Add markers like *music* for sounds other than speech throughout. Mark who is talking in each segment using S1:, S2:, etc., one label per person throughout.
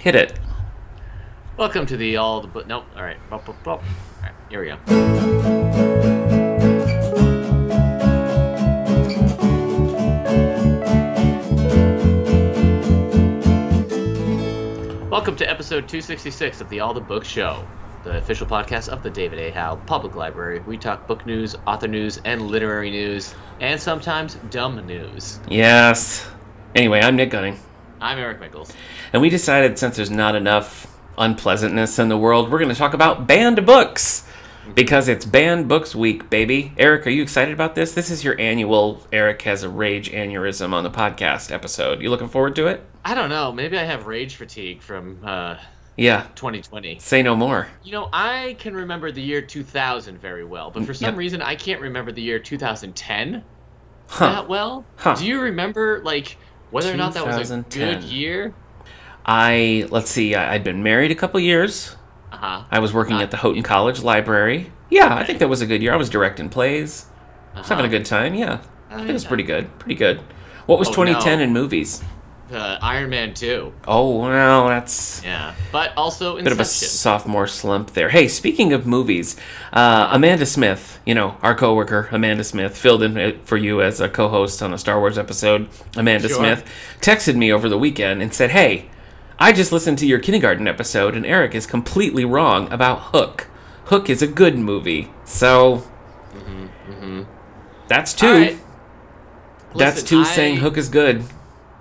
S1: Hit it.
S2: Welcome to the all the but nope. All right. Bop, bop, bop. All right. Here we go. Welcome to episode 266 of the All the Book Show, the official podcast of the David A. Howe Public Library. We talk book news, author news, and literary news, and sometimes dumb news.
S1: Yes. Anyway, I'm Nick Gunning.
S2: I'm Eric Michaels.
S1: And we decided since there's not enough unpleasantness in the world, we're going to talk about banned books. Because it's Banned Books Week, baby. Eric, are you excited about this? This is your annual Eric has a rage aneurysm on the podcast episode. You looking forward to it?
S2: I don't know. Maybe I have rage fatigue from uh,
S1: Yeah.
S2: 2020.
S1: Say no more.
S2: You know, I can remember the year 2000 very well, but for some
S1: Yep.
S2: reason I can't remember the year 2010
S1: Huh.
S2: that well.
S1: Huh.
S2: Do you remember like whether or not that was a good year?
S1: I, let's see, I, I'd been married a couple years.
S2: Uh huh.
S1: I was working
S2: Not-
S1: at the Houghton College Library. Yeah, I think that was a good year. I was directing plays. I was having a uh-huh. good time, yeah. I think it was uh-huh. pretty good. Pretty good. What was
S2: Oh,
S1: 2010
S2: no.
S1: in movies?
S2: Uh, Iron Man 2.
S1: Oh, well, that's
S2: Yeah, but also
S1: a bit of a sophomore slump there. Hey, speaking of movies, uh, Amanda Smith, you know, our coworker, Amanda Smith, filled in uh, for you as a co host on a Star Wars episode. Amanda
S2: Sure.
S1: Smith texted me over the weekend and said, Hey, I just listened to your kindergarten episode, and Eric is completely wrong about Hook. Hook is a good movie. So, that's 2
S2: Mm-hmm, All right.
S1: That's
S2: Listen,
S1: two
S2: I-
S1: saying Hook is good.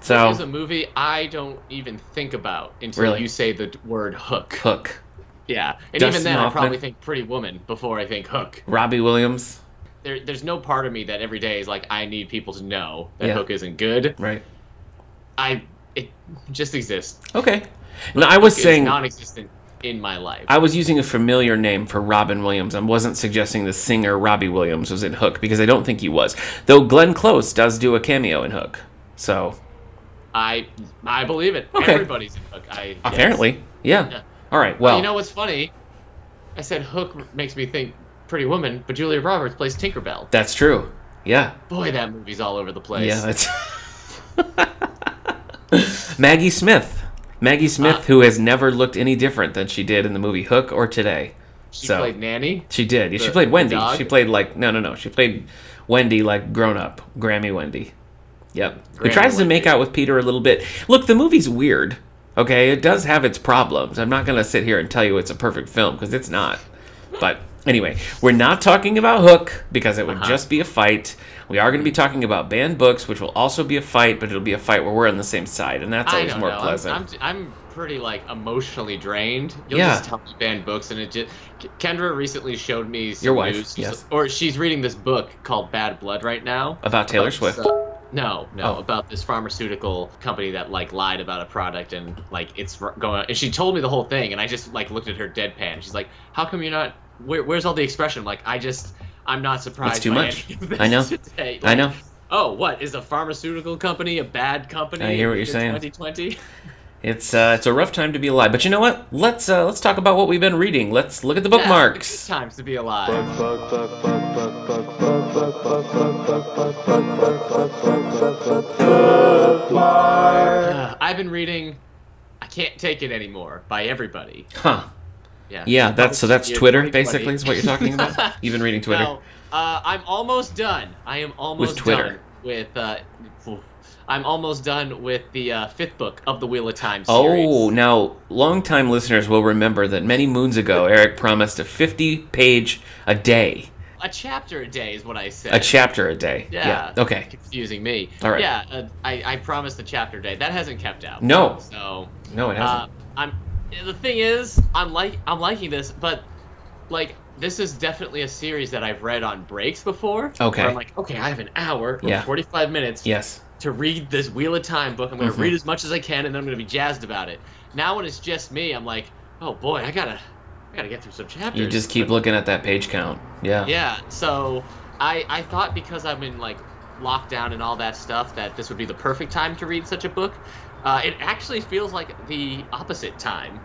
S1: So,
S2: Hook is a movie I don't even think about until
S1: Really?
S2: you say the word hook.
S1: Hook.
S2: Yeah, and
S1: Dustin
S2: even then I probably think Pretty Woman before I think Hook.
S1: Robbie Williams.
S2: There, there's no part of me that every day is like I need people to know that
S1: Yeah.
S2: Hook isn't good.
S1: Right.
S2: I it just exists.
S1: Okay. No, I was saying.
S2: non-existent in my life.
S1: I was using a familiar name for Robin Williams. I wasn't suggesting the singer Robbie Williams was in Hook because I don't think he was. Though Glenn Close does do a cameo in Hook. So,
S2: I I believe it.
S1: Okay.
S2: Everybody's in Hook. I yes.
S1: apparently, yeah.
S2: Yeah.
S1: All right. Well,
S2: you know what's funny? I said Hook makes me think Pretty Woman, but Julia Roberts plays Tinkerbell.
S1: that's true. Yeah.
S2: Boy, that movie's all over the place.
S1: Yeah, it's *laughs* Maggie Smith. Maggie Smith
S2: Ah.
S1: who has never looked any different than she did in the movie Hook or today.
S2: she
S1: so-
S2: played Nanny.
S1: She did. Yeah, she played Wendy. She played like no, no, no. She played Wendy like grown up, Grammy Wendy. Yep. Who
S2: Grammy
S1: tries to make out with Peter a little bit. Look, the movie's weird. Okay, it does have its problems. I'm not gonna sit here and tell you it's a perfect film because it's not. But anyway, we're not talking about Hook because it would
S2: Uh-huh.
S1: just be a fight. We are going to be talking about banned books, which will also be a fight, but it'll be a fight where we're on the same side, and that's always more
S2: know. I'm-
S1: pleasant.
S2: I'm, I'm, pretty like emotionally drained. You'll
S1: Yeah.
S2: just tell me banned books, and it just. Kendra recently showed me some
S1: Your wife,
S2: news,
S1: yes.
S2: or she's reading this book called Bad Blood right now.
S1: About Taylor
S2: this,
S1: Swift.
S2: uh, no, no,
S1: Oh.
S2: about this pharmaceutical company that like lied about a product and like it's going. And she told me the whole thing, and I just like looked at her deadpan. She's like, "How come you're not? Where, where's all the expression?" Like, I just, I'm not surprised.
S1: It's too
S2: by
S1: much. I know. *laughs*
S2: today.
S1: I know.
S2: Oh, what is a pharmaceutical company a bad company?
S1: I hear what you're saying.
S2: 2020. *laughs*
S1: It's uh, it's a rough time to be alive. But you know what? Let's uh, let's talk about what we've been reading. Let's look at the bookmarks.
S2: good times to be alive. Uh, I've been reading. I can't take it anymore by everybody.
S1: Huh.
S2: Yeah.
S1: Yeah, that's so that's Twitter basically is what you're talking about. You've been reading Twitter.
S2: No, uh, I'm almost done. I am almost
S1: Twitter.
S2: done with. Uh, I'm almost done with the uh, fifth book of the Wheel of Time series.
S1: Oh, now longtime listeners will remember that many moons ago Eric promised a 50 page a day,
S2: a chapter a day is what I said.
S1: a chapter a day.
S2: Yeah.
S1: Okay.
S2: Confusing me.
S1: All right.
S2: Yeah, uh, I, I promised a chapter a day. That hasn't kept out.
S1: No.
S2: So
S1: No, it
S2: uh,
S1: hasn't.
S2: I'm. The thing is, I'm like I'm liking this, but like this is definitely a series that I've read on breaks before.
S1: Okay.
S2: I'm like, okay, I have an hour or
S1: Yeah.
S2: 45 minutes
S1: yes.
S2: To read this Wheel of Time book. I'm going to
S1: Mhm.
S2: read as much as I can, and then I'm going to be jazzed about it. Now when it's just me, I'm like, oh boy, I gotta, I gotta get through some chapters.
S1: You just keep
S2: But-
S1: looking at that page count. Yeah.
S2: Yeah. So I, I thought because I'm in like lockdown and all that stuff that this would be the perfect time to read such a book. Uh, it actually feels like the opposite time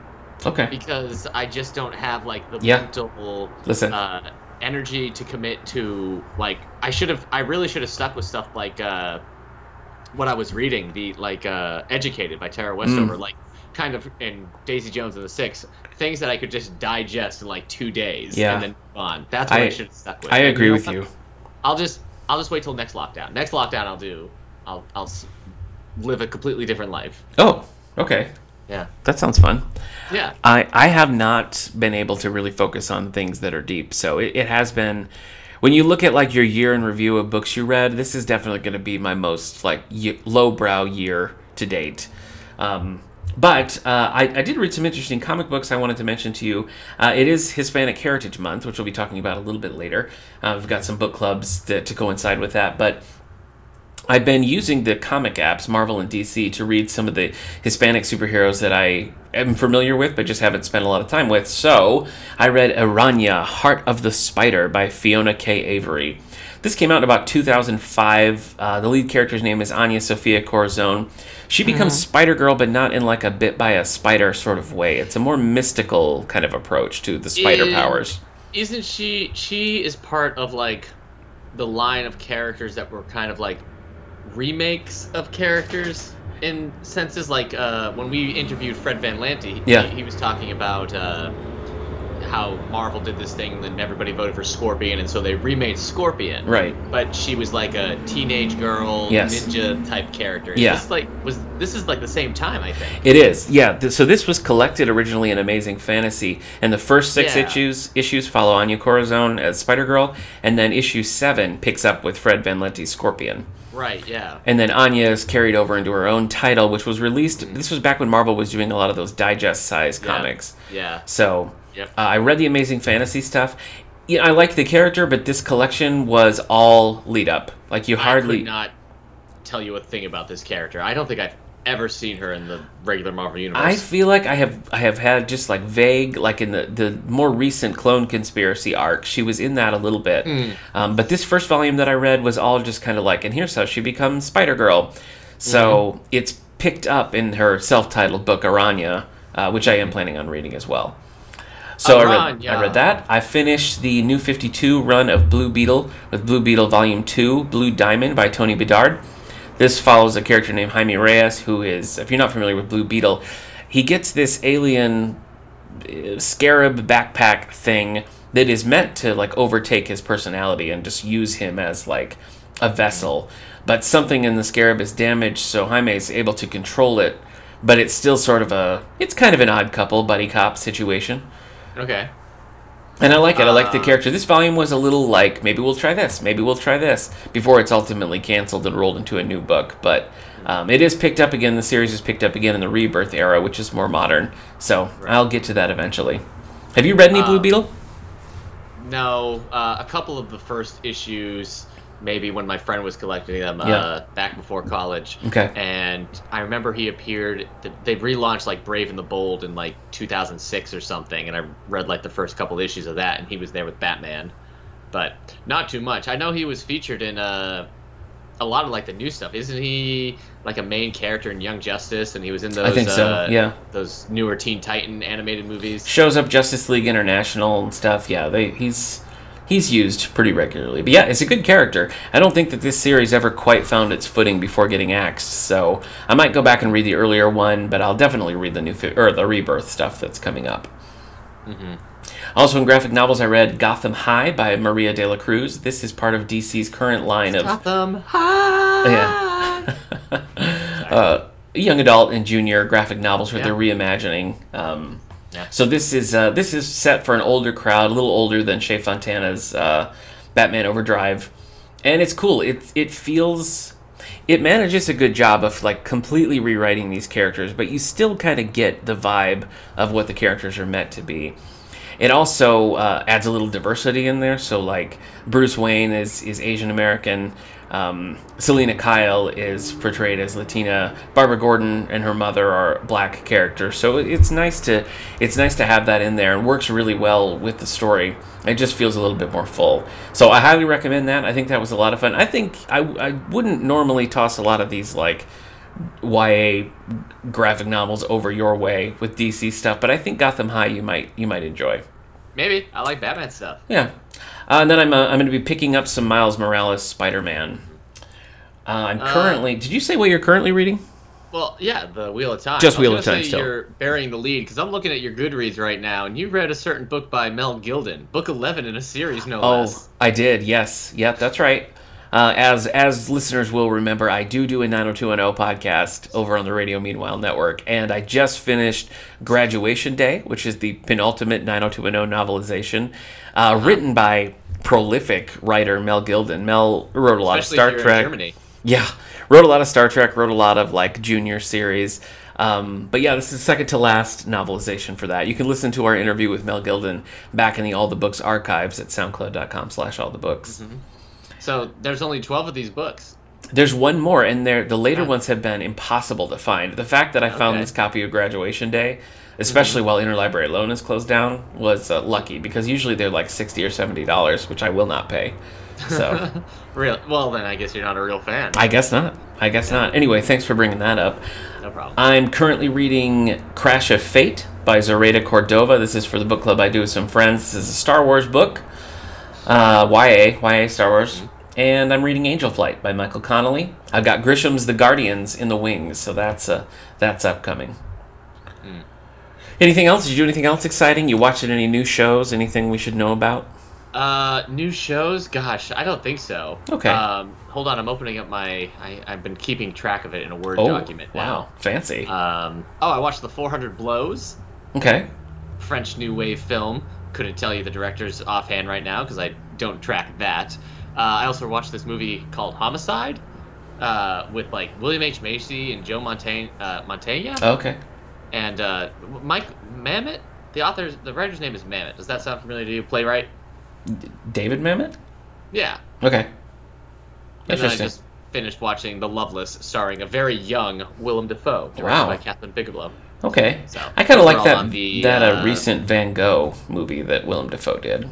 S1: Okay.
S2: because I just don't have like the
S1: Yeah.
S2: mental
S1: Listen.
S2: uh, energy to commit to like I should have I really should have stuck with stuff like uh, what I was reading the like uh, Educated by Tara Westover
S1: Mm.
S2: like kind of in Daisy Jones and the Six, things that I could just digest in like two days
S1: Yeah.
S2: and then move on. That's what I,
S1: I-
S2: should have stuck with.
S1: I
S2: And
S1: agree with you.
S2: I'll just I'll just wait till next lockdown. Next lockdown, I'll do. I'll I'll live a completely different life.
S1: Oh, okay.
S2: Yeah.
S1: That sounds fun.
S2: Yeah.
S1: I, I have not been able to really focus on things that are deep. So it, it has been when you look at like your year in review of books you read, this is definitely going to be my most like y- lowbrow year to date. Um, but uh, I, I did read some interesting comic books I wanted to mention to you. Uh, it is Hispanic Heritage Month, which we'll be talking about a little bit later. Uh, we've got some book clubs that, to coincide with that. But I've been using the comic apps, Marvel and DC, to read some of the Hispanic superheroes that I am familiar with, but just haven't spent a lot of time with. So I read Araña, Heart of the Spider by Fiona K. Avery. This came out in about 2005. Uh, the lead character's name is Anya Sophia Corazon. She becomes Spider Girl, but not in like a bit by a spider sort of way. It's a more mystical kind of approach to the spider
S2: In-
S1: powers.
S2: Isn't she? She is part of like the line of characters that were kind of like remakes of characters in senses. Like uh, when we interviewed Fred Van Lente,
S1: Yeah.
S2: he, he was talking about uh, how Marvel did this thing, and then everybody voted for Scorpion, and so they remade Scorpion.
S1: Right.
S2: But she was like a teenage girl,
S1: Yes.
S2: ninja type character. Is
S1: Yeah.
S2: This like was this is like the same time I think.
S1: It is, yeah. Th- so this was collected originally in Amazing Fantasy, and the first six
S2: Yeah.
S1: issues issues follow Anya Corazon as Spider Girl, and then issue seven picks up with Fred Van Lente's Scorpion,
S2: Right. Yeah.
S1: and then Anya is carried over into her own title, which was released. This was back when Marvel was doing a lot of those digest size
S2: Yeah.
S1: comics.
S2: Yeah.
S1: So
S2: Yep.
S1: uh, I read the Amazing Fantasy stuff. Yeah, I like the character, but this collection was all lead up. Like you
S2: I
S1: hardly.
S2: not tell you a thing about this character. I don't think I've ever seen her in the regular Marvel universe.
S1: I feel like I have I have had just like vague like in the the more recent clone conspiracy arc she was in that a little bit, um, but this first volume that I read was all just kind of like and here's how she becomes Spider Girl, so it's picked up in her self titled book Araña, uh, which I am planning on reading as well. So I read, I read that. I finished the new 52 run of Blue Beetle with Blue Beetle Volume 2, Blue Diamond by Tony Bedard. This follows a character named Jaime Reyes, who is, if you're not familiar with Blue Beetle, he gets this alien uh, scarab backpack thing that is meant to like overtake his personality and just use him as like a vessel. But something in the scarab is damaged, so Jaime is able to control it. But it's still sort of a, it's kind of an odd couple buddy cop situation.
S2: okay.
S1: And I like it. I like the
S2: Uh,
S1: character. This volume was a little like maybe we'll try this, maybe we'll try this before it's ultimately canceled and rolled into a new book. But um, it is picked up again. The series is picked up again in the Rebirth era, which is more modern. So I'll get to that eventually. Have you read any Blue
S2: Uh,
S1: Beetle?
S2: No, uh, a couple of the first issues, maybe when my friend was collecting them uh, back before college.
S1: Okay.
S2: And I remember he appeared. They relaunched like Brave and the Bold in like 2006 or something, and I read like the first couple issues of that, and he was there with Batman, but not too much. I know he was featured in uh, a lot of like the new stuff. Isn't he like a main character in Young Justice? And he was in those.
S1: I think so,
S2: uh,
S1: yeah.
S2: Those newer Teen Titan animated movies.
S1: Shows up Justice League International and stuff. Yeah, they he's he's used pretty regularly. But yeah, it's a good character. I don't think that this series ever quite found its footing before getting axed. So I might go back and read the earlier one, but I'll definitely read the new fi- or the rebirth stuff that's coming up. Also, in graphic novels, I read Gotham High by Maria de la Cruz. This is part of DC's current line of
S2: Gotham High.
S1: Yeah. *laughs* uh, young adult and junior graphic novels where
S2: Yeah.
S1: they're reimagining. Um, So this is uh, this is set for an older crowd, a little older than Shea Fontana's uh, Batman Overdrive, and it's cool. It it feels it manages a good job of like completely rewriting these characters, but you still kind of get the vibe of what the characters are meant to be. It also uh, adds a little diversity in there. So like Bruce Wayne is is Asian American. Um, Selina Kyle is portrayed as Latina. Barbara Gordon and her mother are black characters. So it's nice to it's nice to have that in there and works really well with the story. It just feels a little bit more full. So I highly recommend that. I think that was a lot of fun. I think I, I wouldn't normally toss a lot of these like YA graphic novels over your way with DC stuff, but I think Gotham High you might you might enjoy.
S2: Maybe I like Batman stuff.
S1: Yeah, uh, and then I'm uh, I'm going to be picking up some Miles Morales Spider Man. Uh, I'm
S2: Uh,
S1: currently. did you say what you're currently reading?
S2: Well, yeah, the Wheel of Time.
S1: Just Wheel of Time still.
S2: You're burying the lead because I'm looking at your Goodreads right now, and you read a certain book by Mel Gilden, book 11 in a series, no
S1: Oh,
S2: less.
S1: I did. Yes. Yep, that's right. Uh, as as listeners will remember, I do do a 90210 podcast over on the Radio Meanwhile Network, and I just finished Graduation Day, which is the penultimate 90210 novelization, uh, written by prolific writer Mel Gilden. Mel wrote a lot
S2: Especially
S1: of Star Trek. Yeah, wrote a lot of Star Trek, wrote a lot of like junior series. Um, but yeah, this is second to last novelization for that. You can listen to our interview with Mel Gilden back in the All the Books archives at soundcloud.com slash all the books.
S2: So there's only 12 of these books.
S1: There's one more, and there the later ones have been impossible to find. The fact that I found
S2: Okay.
S1: this copy of Graduation Day, especially while Interlibrary Loan is closed down, was uh, lucky because usually they're like sixty or seventy dollars, which I will not pay. So *laughs*
S2: Real. Well, then I guess you're not a real fan.
S1: I guess not. I guess not. Anyway, thanks for bringing that up.
S2: no problem.
S1: I'm currently reading Crash of Fate by Zoraida Cordova. This is for the book club I do with some friends. This is a Star Wars book, uh, YA, YA Star Wars. And I'm reading Angel Flight by Michael Connelly. I've got Grisham's The Guardians in the wings, so that's uh, that's upcoming. Anything else? Did you do anything else exciting? You watching any new shows? Anything we should know about?
S2: Uh, new shows? Gosh, I don't think so.
S1: Okay.
S2: Um, hold on, I'm opening up my. I, I've been keeping track of it in a Word
S1: Oh,
S2: document now.
S1: wow, fancy.
S2: Um, oh, I watched the 400 Blows,
S1: Okay.
S2: French New Wave film. Couldn't tell you the directors offhand right now because I don't track that. Uh, I also watched this movie called Homicide, uh, with like William H Macy and Joe Mantegna, uh, Mantegna,
S1: Okay.
S2: and uh, Mike Mamet. The author's, the writer's name is Mamet. Does that sound familiar to you? Playwright.
S1: David Mamet?
S2: Yeah.
S1: Okay.
S2: And then I just finished watching The Loveless, starring a very young Willem Dafoe, directed
S1: Wow.
S2: by Kathryn Bigelow.
S1: Okay.
S2: So,
S1: I kind of like that
S2: the,
S1: that uh,
S2: uh,
S1: recent Van Gogh movie that Willem Dafoe did.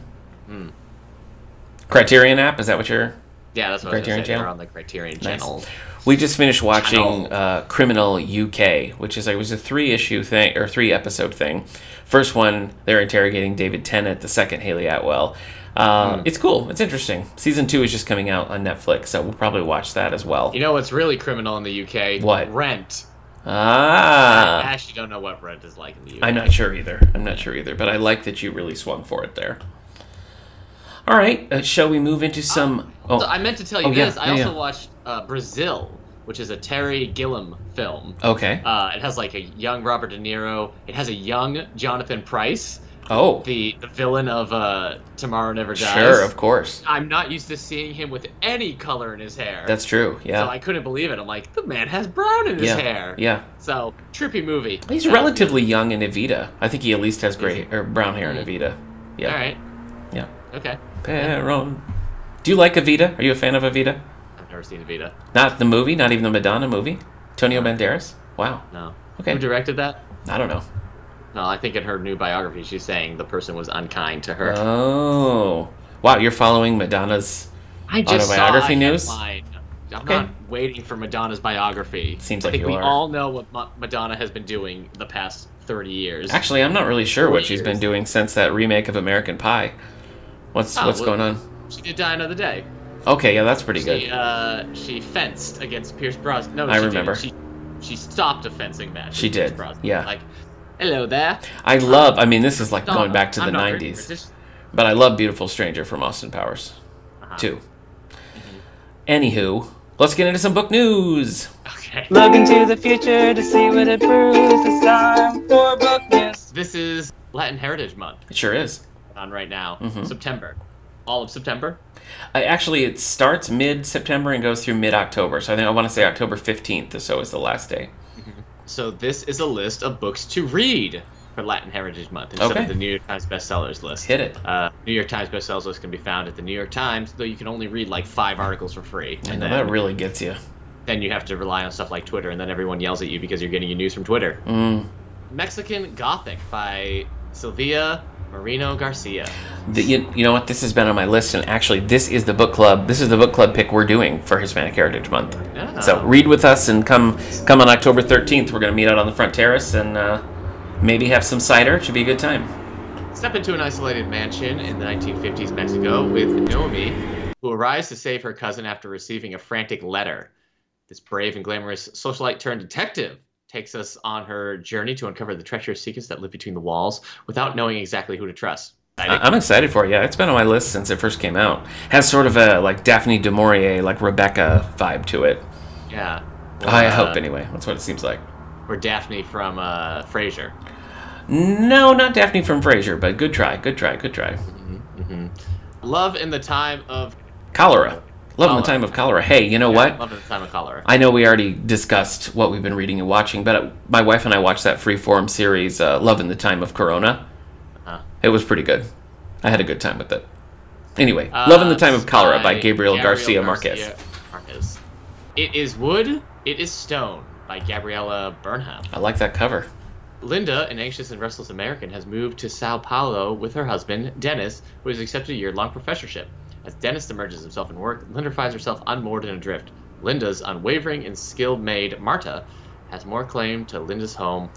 S1: Criterion app is that what you're?
S2: Yeah, that's what I was
S1: Criterion
S2: say. They're
S1: Channel?
S2: on the Criterion
S1: Nice.
S2: Channel.
S1: We just finished watching uh, Criminal UK, which is it was a three issue thing or three episode thing. First one, they're interrogating David Tennant. The second, Hayley Atwell. Uh,
S2: Hmm.
S1: It's cool. It's interesting. Season two is just coming out on Netflix, so we'll probably watch that as well.
S2: You know what's really criminal in the UK?
S1: What?
S2: Rent.
S1: Ah.
S2: I actually don't know what rent is like in the UK.
S1: I'm not sure either. I'm not sure either, but I like that you really swung for it there. All right, uh, shall we move into some?
S2: So
S1: Oh,
S2: I meant to tell you
S1: Oh, yeah,
S2: this. I
S1: yeah,
S2: also
S1: yeah.
S2: watched uh, Brazil, which is a Terry Gilliam film.
S1: okay.
S2: Uh, it has like a young Robert De Niro. It has a young Jonathan Pryce,
S1: Oh,
S2: the, the villain of uh, Tomorrow Never Dies.
S1: sure, of course.
S2: I'm not used to seeing him with any color in his hair.
S1: That's true. Yeah.
S2: So I couldn't believe it. I'm like, the man has brown in his
S1: yeah.
S2: hair.
S1: Yeah.
S2: So trippy movie.
S1: He's
S2: Uh,
S1: relatively young in Evita. I think he at least has gray or brown hair in. Evita. Yeah.
S2: All right.
S1: Yeah.
S2: Okay.
S1: Perón. Do you like Evita? Are you a fan of Evita?
S2: I've never seen Vita.
S1: Not the movie, not even the Madonna movie. Antonio Banderas. Wow.
S2: No.
S1: Okay.
S2: Who directed that?
S1: I don't know.
S2: No, I think in her new biography, she's saying the person was unkind to her.
S1: Oh. Wow, you're following Madonna's.
S2: I just
S1: autobiography
S2: saw a
S1: news?
S2: headline. I'm
S1: Okay.
S2: not waiting for Madonna's biography.
S1: Seems
S2: I
S1: like
S2: think
S1: you
S2: we
S1: are.
S2: all know what Ma- Madonna has been doing the past 30 years.
S1: Actually, I'm not really sure what she's been doing since that remake of American Pie. What's
S2: Oh,
S1: what's
S2: well-
S1: going on?
S2: she did Die Another Day.
S1: Okay, yeah, that's pretty
S2: She
S1: good.
S2: uh, she fenced against Pierce Brosnan. No,
S1: I
S2: she
S1: remember.
S2: Didn't. She she stopped a fencing match.
S1: She
S2: with Pierce
S1: did,
S2: Brosnan.
S1: yeah.
S2: Like, hello there.
S1: I love. I mean, this is like going back to
S2: I'm
S1: the '90s, but I love "Beautiful Stranger" from Austin Powers
S2: Uh-huh.
S1: too. Anywho, let's get into some book news.
S2: Okay.
S3: Look into the future to see what it proves. It's time for book news.
S2: This is Latin Heritage Month
S1: It sure is.
S2: On right now,
S1: Mhm.
S2: September. All of September.
S1: I, actually, it starts mid-September and goes through mid-October. So I think I want to say October 15th or so is the last day. *laughs*
S2: So this is a list of books to read for Latin Heritage Month instead
S1: Okay.
S2: of the New York Times bestsellers list.
S1: Hit it.
S2: Uh, New York Times bestsellers list can be found at the New York Times, though you can only read like five articles for free.
S1: I
S2: And
S1: know
S2: then,
S1: that really gets you.
S2: then you have to rely on stuff like Twitter, and then everyone yells at you because you're getting your news from Twitter.
S1: Mm.
S2: Mexican Gothic by Silvia Moreno Garcia.
S1: The, you, you know what? This has been on my list, and actually, this is the book club. This is the book club pick we're doing for Hispanic Heritage Month.
S2: Yeah.
S1: So read with us and come come on October 13th. We're going to meet out on the front terrace and uh, maybe have some cider. It should be a good time.
S2: Step into an isolated mansion in the 1950s Mexico with Naomi, who arrives to save her cousin after receiving a frantic letter. This brave and glamorous socialite turned detective takes us on her journey to uncover the treacherous secrets that live between the walls without knowing exactly who to trust.
S1: I'm excited for it. Yeah, it's been on my list since it first came out. Has sort of a like Daphne du Maurier, like Rebecca vibe to it.
S2: Yeah.
S1: I
S2: Uh,
S1: hope anyway. That's what it seems like.
S2: Or Daphne from uh, Frasier.
S1: No, not Daphne from Frasier, but good try, good try, good try.
S2: Love in the time of
S1: Cholera. Love in the time of cholera. Hey, you know what?
S2: Love in the time of cholera.
S1: I know we already discussed what we've been reading and watching, but uh, my wife and I watched that freeform series, uh, Love in the Time of Corona.
S2: Uh-huh.
S1: It was pretty good. I had a good time with it. Anyway, Love in the
S2: Uh,
S1: Time of Cholera by
S2: by
S1: Gabriel, Garcia
S2: Garcia
S1: Marquez.
S2: Marquez. It is wood, it is stone by Gabriella Burnham.
S1: I like that cover.
S2: Linda, an anxious and restless American, has moved to Sao Paulo with her husband, Dennis, who has accepted a year long professorship. As Dennis immerses himself in work, Linda finds herself unmoored and adrift. Linda's unwavering and skilled maid, Marta, has more claim to Linda's home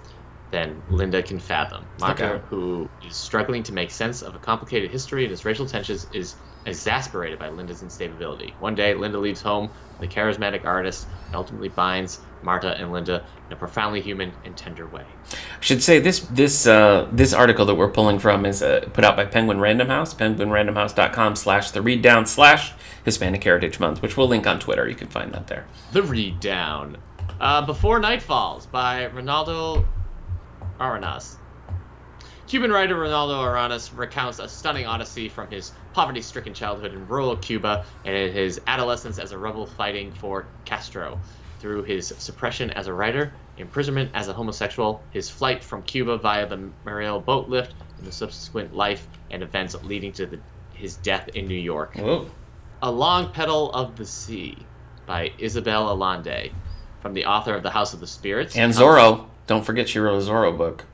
S2: than Linda can fathom. Marta,
S1: Okay.
S2: who is struggling to make sense of a complicated history and its racial tensions, is exasperated by Linda's instability. One day, Linda leaves home the charismatic artist and ultimately binds Marta and Linda in a profoundly human and tender way.
S1: I should say this this uh, this article that we're pulling from is uh, put out by Penguin Random House, penguinrandomhouse.com slash the read down slash Hispanic Heritage Month, which we'll link on Twitter. You can find that there.
S2: The Read Down. Uh, Before Night Falls by Ronaldo Arenas. Cuban writer Ronaldo Arenas recounts a stunning odyssey from his poverty stricken childhood in rural Cuba and his adolescence as a rebel fighting for Castro. Through his suppression as a writer, imprisonment as a homosexual, his flight from Cuba via the Mariel boat lift, and the subsequent life and events leading to the, his death in New York.
S1: Whoa.
S2: A Long Petal of the Sea by Isabel Allende, from the author of The House of the Spirits.
S1: And Zorro. Don't forget she wrote a Zorro book.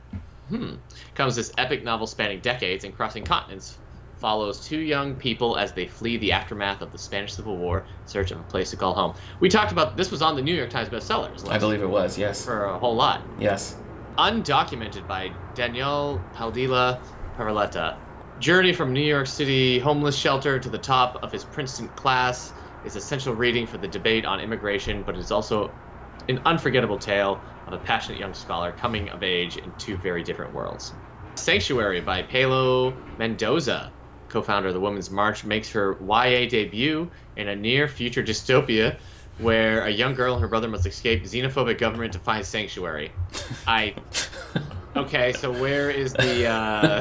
S2: Hmm. Comes this epic novel spanning decades and crossing continents. Follows two young people as they flee the aftermath of the Spanish Civil War in search of a place to call home. We talked about this was on the New York Times bestsellers list
S1: I believe it was, yes.
S2: for a whole lot.
S1: Yes.
S2: Undocumented by Danielle Padilla Peralta. Journey from New York City homeless shelter to the top of his Princeton class is essential reading for the debate on immigration, but it's also an unforgettable tale of a passionate young scholar coming of age in two very different worlds. Sanctuary by Paola Mendoza, co founder of the Women's March, makes her YA debut in a near future dystopia where a young girl and her brother must escape xenophobic government to find sanctuary. I. Okay, so where is the, uh,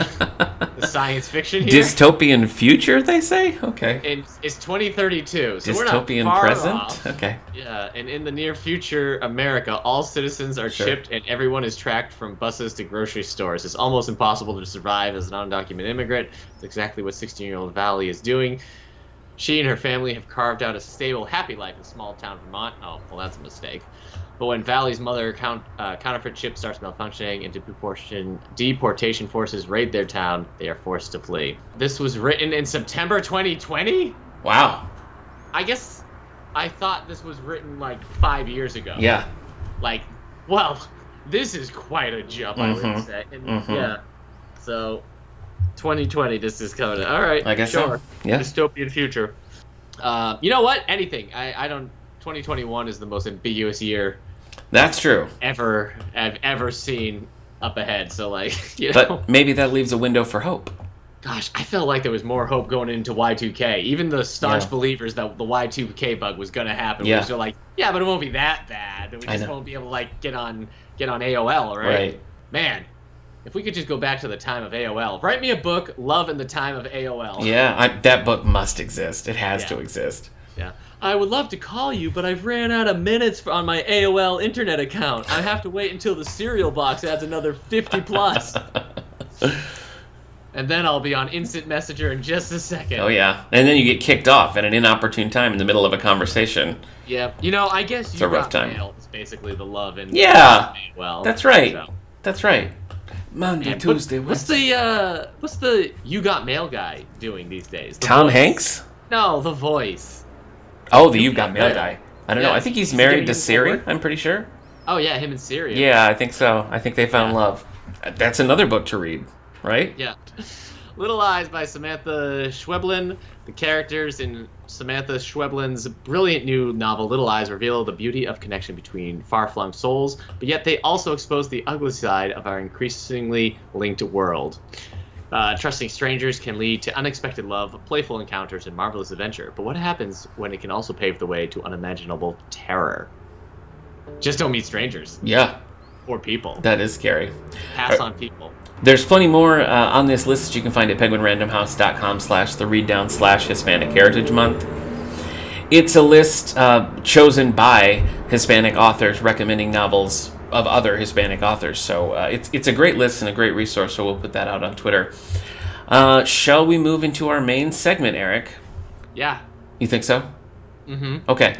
S2: *laughs* the science fiction here?
S1: Dystopian future, they say? Okay.
S2: it's, it's 2032, so we're not
S1: Dystopian
S2: far
S1: present?
S2: off.
S1: Okay.
S2: Yeah, and in the near future, America, all citizens are
S1: Sure.
S2: chipped and everyone is tracked from buses to grocery stores. It's almost impossible to survive as an undocumented immigrant. It's exactly what 16 year old Vali is doing. She and her family have carved out a stable, happy life in small town Vermont. Oh, well, that's a mistake. But when Vali's mother count, uh, counterfeit ship starts malfunctioning and deportation, deportation forces raid their town, they are forced to flee. This was written in September 2020?
S1: Wow.
S2: I guess I thought this was written like five years ago.
S1: Yeah.
S2: Like, well, this is quite a jump, I would
S1: Mhm.
S2: say. And,
S1: Mhm.
S2: Yeah. So, 2020, this is coming. All right.
S1: I guess so.
S2: sure.
S1: Yeah.
S2: Dystopian future. Uh, you know what? Anything. I, I don't. 2021 is the most ambiguous year
S1: That's true.
S2: ever I've ever seen up ahead. So like, *laughs* you know,
S1: But maybe that leaves a window for hope.
S2: gosh, I felt like there was more hope going into Y2K. Even the staunch
S1: Yeah.
S2: believers that the Y2K bug was gonna happen
S1: Yeah.
S2: were still like, yeah, but it won't be that bad. We just won't be able to like get on get on AOL, right?
S1: Right.
S2: Man, if we could just go back to the time of AOL. Write me a book, Love in the Time of AOL.
S1: Yeah, I, that book must exist. It has
S2: Yeah.
S1: to exist.
S2: Yeah. I would love to call you, but I've ran out of minutes on my AOL internet account. I have to wait until the cereal box adds another 50 plus. *laughs* and then I'll be on instant messenger in just a second.
S1: Oh yeah, and then you get kicked off at an inopportune time in the middle of a conversation.
S2: Yeah. You know, I guess you
S1: a rough
S2: got
S1: time.
S2: mail is basically the love and
S1: Yeah,
S2: well.
S1: that's right.
S2: so.
S1: That's right. Monday,
S2: Man, what-
S1: Tuesday,
S2: what's the uh what's the you got mail guy doing these days? The
S1: Tom
S2: voice?
S1: Hanks?
S2: No, the voice.
S1: Oh, the You've Got Mail
S2: Yeah.
S1: guy. I don't know. I think he's
S2: is he
S1: married to Siri. I'm pretty sure.
S2: Oh yeah, him and Siri.
S1: Yeah, I think so. I think they found
S2: Yeah.
S1: love. That's another book to read, right?
S2: Yeah. *laughs* Little Eyes by Samantha Schweblin. The characters in Samantha Schweblin's brilliant new novel Little Eyes reveal the beauty of connection between far-flung souls, but yet they also expose the ugly side of our increasingly linked world. Uh, trusting strangers can lead to unexpected love, playful encounters, and marvelous adventure. But what happens when it can also pave the way to unimaginable terror? Just don't meet strangers
S1: Yeah,
S2: or people.
S1: that is scary.
S2: Pass on people.
S1: There's plenty more uh, on this list that you can find at penguinrandomhouse.com slash the read down slash Hispanic Heritage Month. It's a list uh, chosen by Hispanic authors recommending novels of other Hispanic authors. So uh, it's, it's a great list and a great resource, so we'll put that out on Twitter. Uh, shall we move into our main segment, Eric?
S2: Yeah.
S1: You think so?
S2: Mm-hmm.
S1: Okay.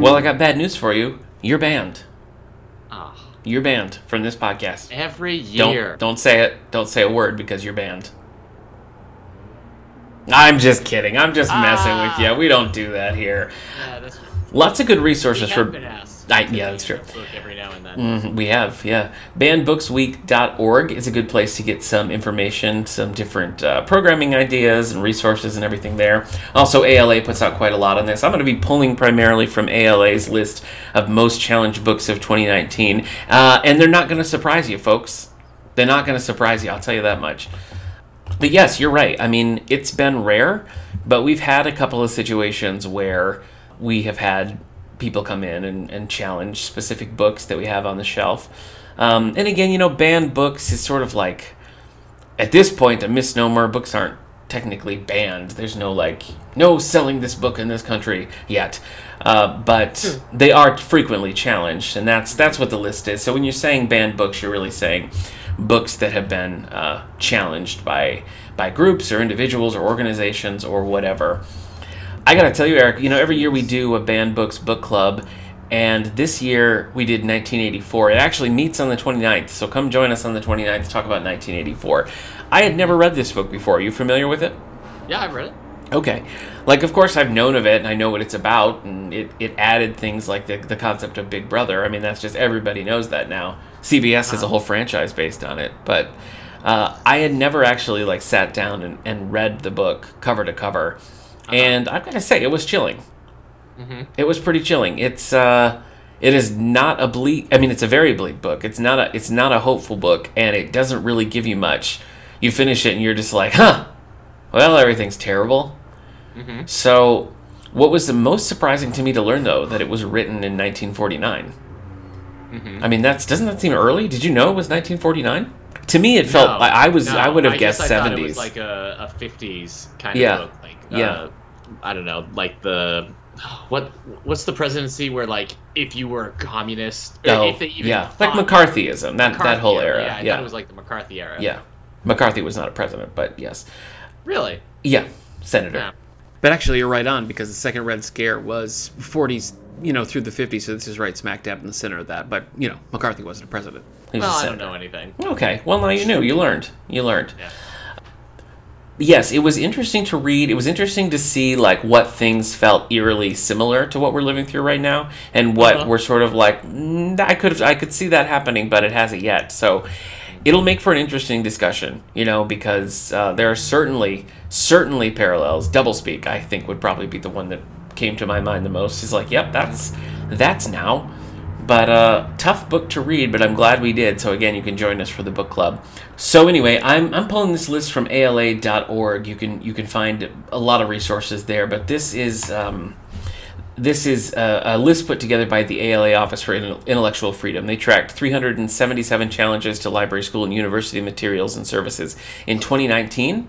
S1: Well, I got bad news for you. You're banned.
S2: Ah,
S1: You're banned from this podcast.
S2: every year.
S1: Don't don't say it. Don't say a word because you're banned. I'm just kidding. I'm just messing with
S2: Ah.
S1: you. We don't do that here.
S2: Yeah,
S1: Lots of good resources for. I- yeah, that's true.
S2: Every now and then.
S1: Mhm, we have, yeah. Bannedbooksweek.org is a good place to get some information, some different uh, programming ideas and resources and everything there. Also, ALA puts out quite a lot on this. I'm going to be pulling primarily from ALA's list of most challenged books of 2019. Uh, and they're not going to surprise you, folks. They're not going to surprise you, I'll tell you that much. But yes, you're right. I mean, it's been rare, but we've had a couple of situations where we have had people come in and, and challenge specific books that we have on the shelf. Um, and again, you know, banned books is sort of like, at this point, a misnomer. Books aren't technically banned. There's no, like, no selling this book in this country yet. Uh, but they are frequently challenged, and that's that's what the list is. So when you're saying banned books, you're really saying books that have been uh, challenged by by groups or individuals or organizations or whatever. I gotta tell you, Eric, you know, every year we do a banned books book club, and this year we did 1984. It actually meets on the 29th, so come join us on the 29th to talk about 1984. I had never read this book before. Are you familiar with it?
S2: Yeah, I've read it.
S1: Okay. Like, of course, I've known of it and I know what it's about, and it, it added things like the, the concept of Big Brother. I mean, that's just everybody knows that now. CBS has a whole franchise based on it, but uh, I had never actually like sat down and, and read the book cover to cover, and I've got to say it was chilling. It was pretty chilling. It's uh, it is not a bleak. I mean, it's a very bleak book. It's not a it's not a hopeful book, and it doesn't really give you much. You finish it and you're just like, huh. Well, everything's terrible. So, what was the most surprising to me to learn, though, that it was written in 1949? I mean, that's doesn't that seem early? Did you know it was 1949? To me, it felt
S2: No,
S1: I, I was
S2: no,
S1: I would have
S2: guess
S1: guessed
S2: I
S1: 70s.
S2: It was like a, a 50s kind
S1: Yeah,
S2: of book. Like,
S1: yeah.
S2: Uh, I don't know, like the what what's the presidency where like if you were a communist, or
S1: oh,
S2: if they even
S1: yeah, like McCarthyism, that
S2: McCarthy
S1: that whole era.
S2: Yeah, I
S1: Yeah,
S2: thought it was like the McCarthy era.
S1: yeah. McCarthy was not a president, but yes,
S2: Really?
S1: yeah, senator.
S2: Yeah.
S4: But actually, you're right on because the second Red Scare was 40s, you know, through the 50s. So this is right smack dab in the center of that. But you know, McCarthy wasn't a president.
S1: He was a
S2: Well, I
S1: senator.
S2: don't know anything.
S1: Okay. Well, now you knew. You learned. You learned.
S2: Yeah.
S1: Yes, it was interesting to read. It was interesting to see like what things felt eerily similar to what we're living through right now, and what
S2: Uh-huh.
S1: we're sort of like. Mm, I could I could see that happening, but it hasn't yet. So it'll make for an interesting discussion, you know, because uh, there are certainly certainly parallels. Doublespeak, I think, would probably be the one that came to my mind the most. He's like, yep, that's that's now. But uh, tough book to read, but I'm glad we did. So again, you can join us for the book club. So anyway, I'm, I'm pulling this list from ALA.org. You can you can find a lot of resources there, but this is um, this is a, a list put together by the ALA Office for Intellectual Freedom. They tracked 377 challenges to library, school, and university materials and services in 2019.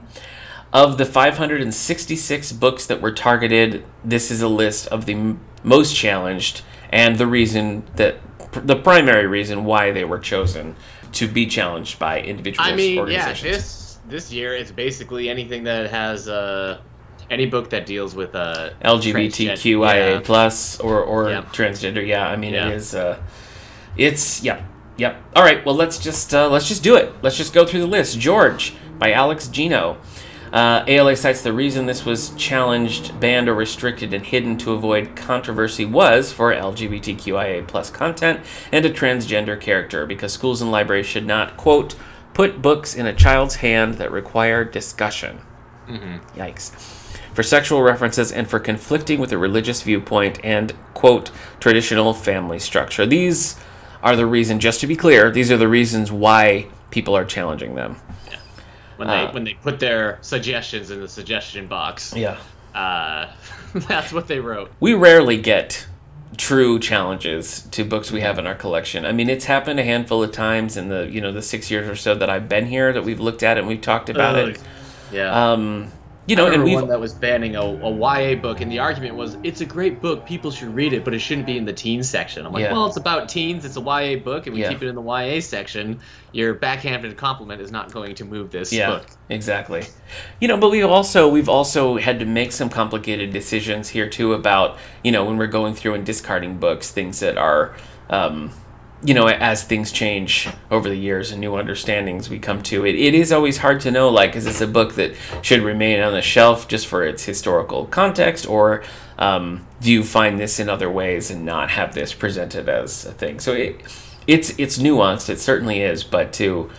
S1: Of the 566 books that were targeted, this is a list of the m- most challenged and the reason that the primary reason why they were chosen to be challenged by individuals
S2: I mean, yeah, this this year it's basically anything that has uh any book that deals with uh
S1: LGBTQIA
S2: Yeah.
S1: plus or or
S2: Yeah.
S1: transgender. Yeah, I mean
S2: Yeah.
S1: it is. Uh, it's yeah, yep. All right, well let's just uh, let's just do it. Let's just go through the list. George by Alex Gino. Uh, ALA cites the reason this was challenged, banned, or restricted and hidden to avoid controversy was for LGBTQIA plus content and a transgender character, because schools and libraries should not, quote, put books in a child's hand that require discussion. Yikes. For sexual references and for conflicting with a religious viewpoint and, quote, traditional family structure. These are the reason, just to be clear, these are the reasons why people are challenging them.
S2: When they
S1: Uh,
S2: when they put their suggestions in the suggestion box,
S1: Yeah.
S2: uh, *laughs* that's what they wrote.
S1: We rarely get true challenges to books we have in our collection. I mean, it's happened a handful of times in the, you know, the 6 years or so that I've been here that we've looked at it and we've talked about it.
S2: Yeah.
S1: Um, you know,
S2: I
S1: and we've
S2: one that was banning a, a YA book, and the argument was it's a great book, people should read it, but it shouldn't be in the teen section. I'm like,
S1: Yeah.
S2: well, it's about teens, it's a YA book, and we
S1: Yeah.
S2: keep it in the YA section. Your backhanded compliment is not going to move this
S1: yeah
S2: book.
S1: exactly you know but we've also we've also had to make some complicated decisions here too about you know when we're going through and discarding books things that are um, you know as things change over the years and new understandings we come to it it is always hard to know like is this a book that should remain on the shelf just for its historical context? Or um, do you find this in other ways and not have this presented as a thing? So it it's it's nuanced it certainly is but to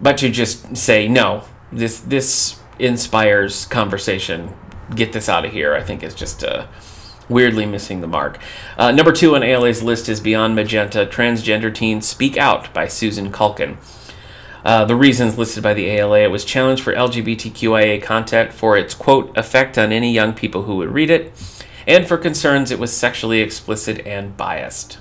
S1: but to just say no this this inspires conversation get this out of here i think is just uh, weirdly missing the mark uh, number two on ala's list is beyond magenta transgender teens speak out by susan kuklin uh, the reasons listed by the ALA it was challenged for LGBTQIA content for its quote effect on any young people who would read it, and for concerns it was sexually explicit and biased.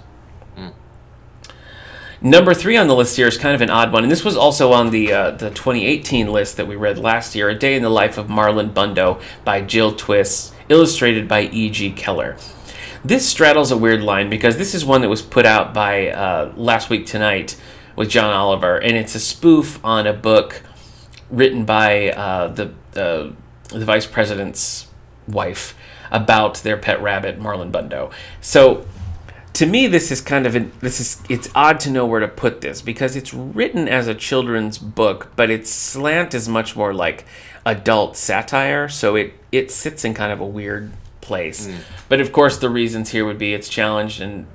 S1: Number three on the list here is kind of an odd one, and this was also on the uh, the 2018 list that we read last year. A Day in the Life of Marlon Bundo by Jill Twiss, illustrated by E.G. Keller. This straddles a weird line because this is one that was put out by uh, Last Week Tonight with John Oliver, and it's a spoof on a book written by uh, the uh, the vice president's wife about their pet rabbit Marlon Bundo. So to me this is kind of an, this is it's odd to know where to put this because it's written as a children's book but its slant is much more like adult satire so it it sits in kind of a weird place but of course the reasons here would be it's challenged and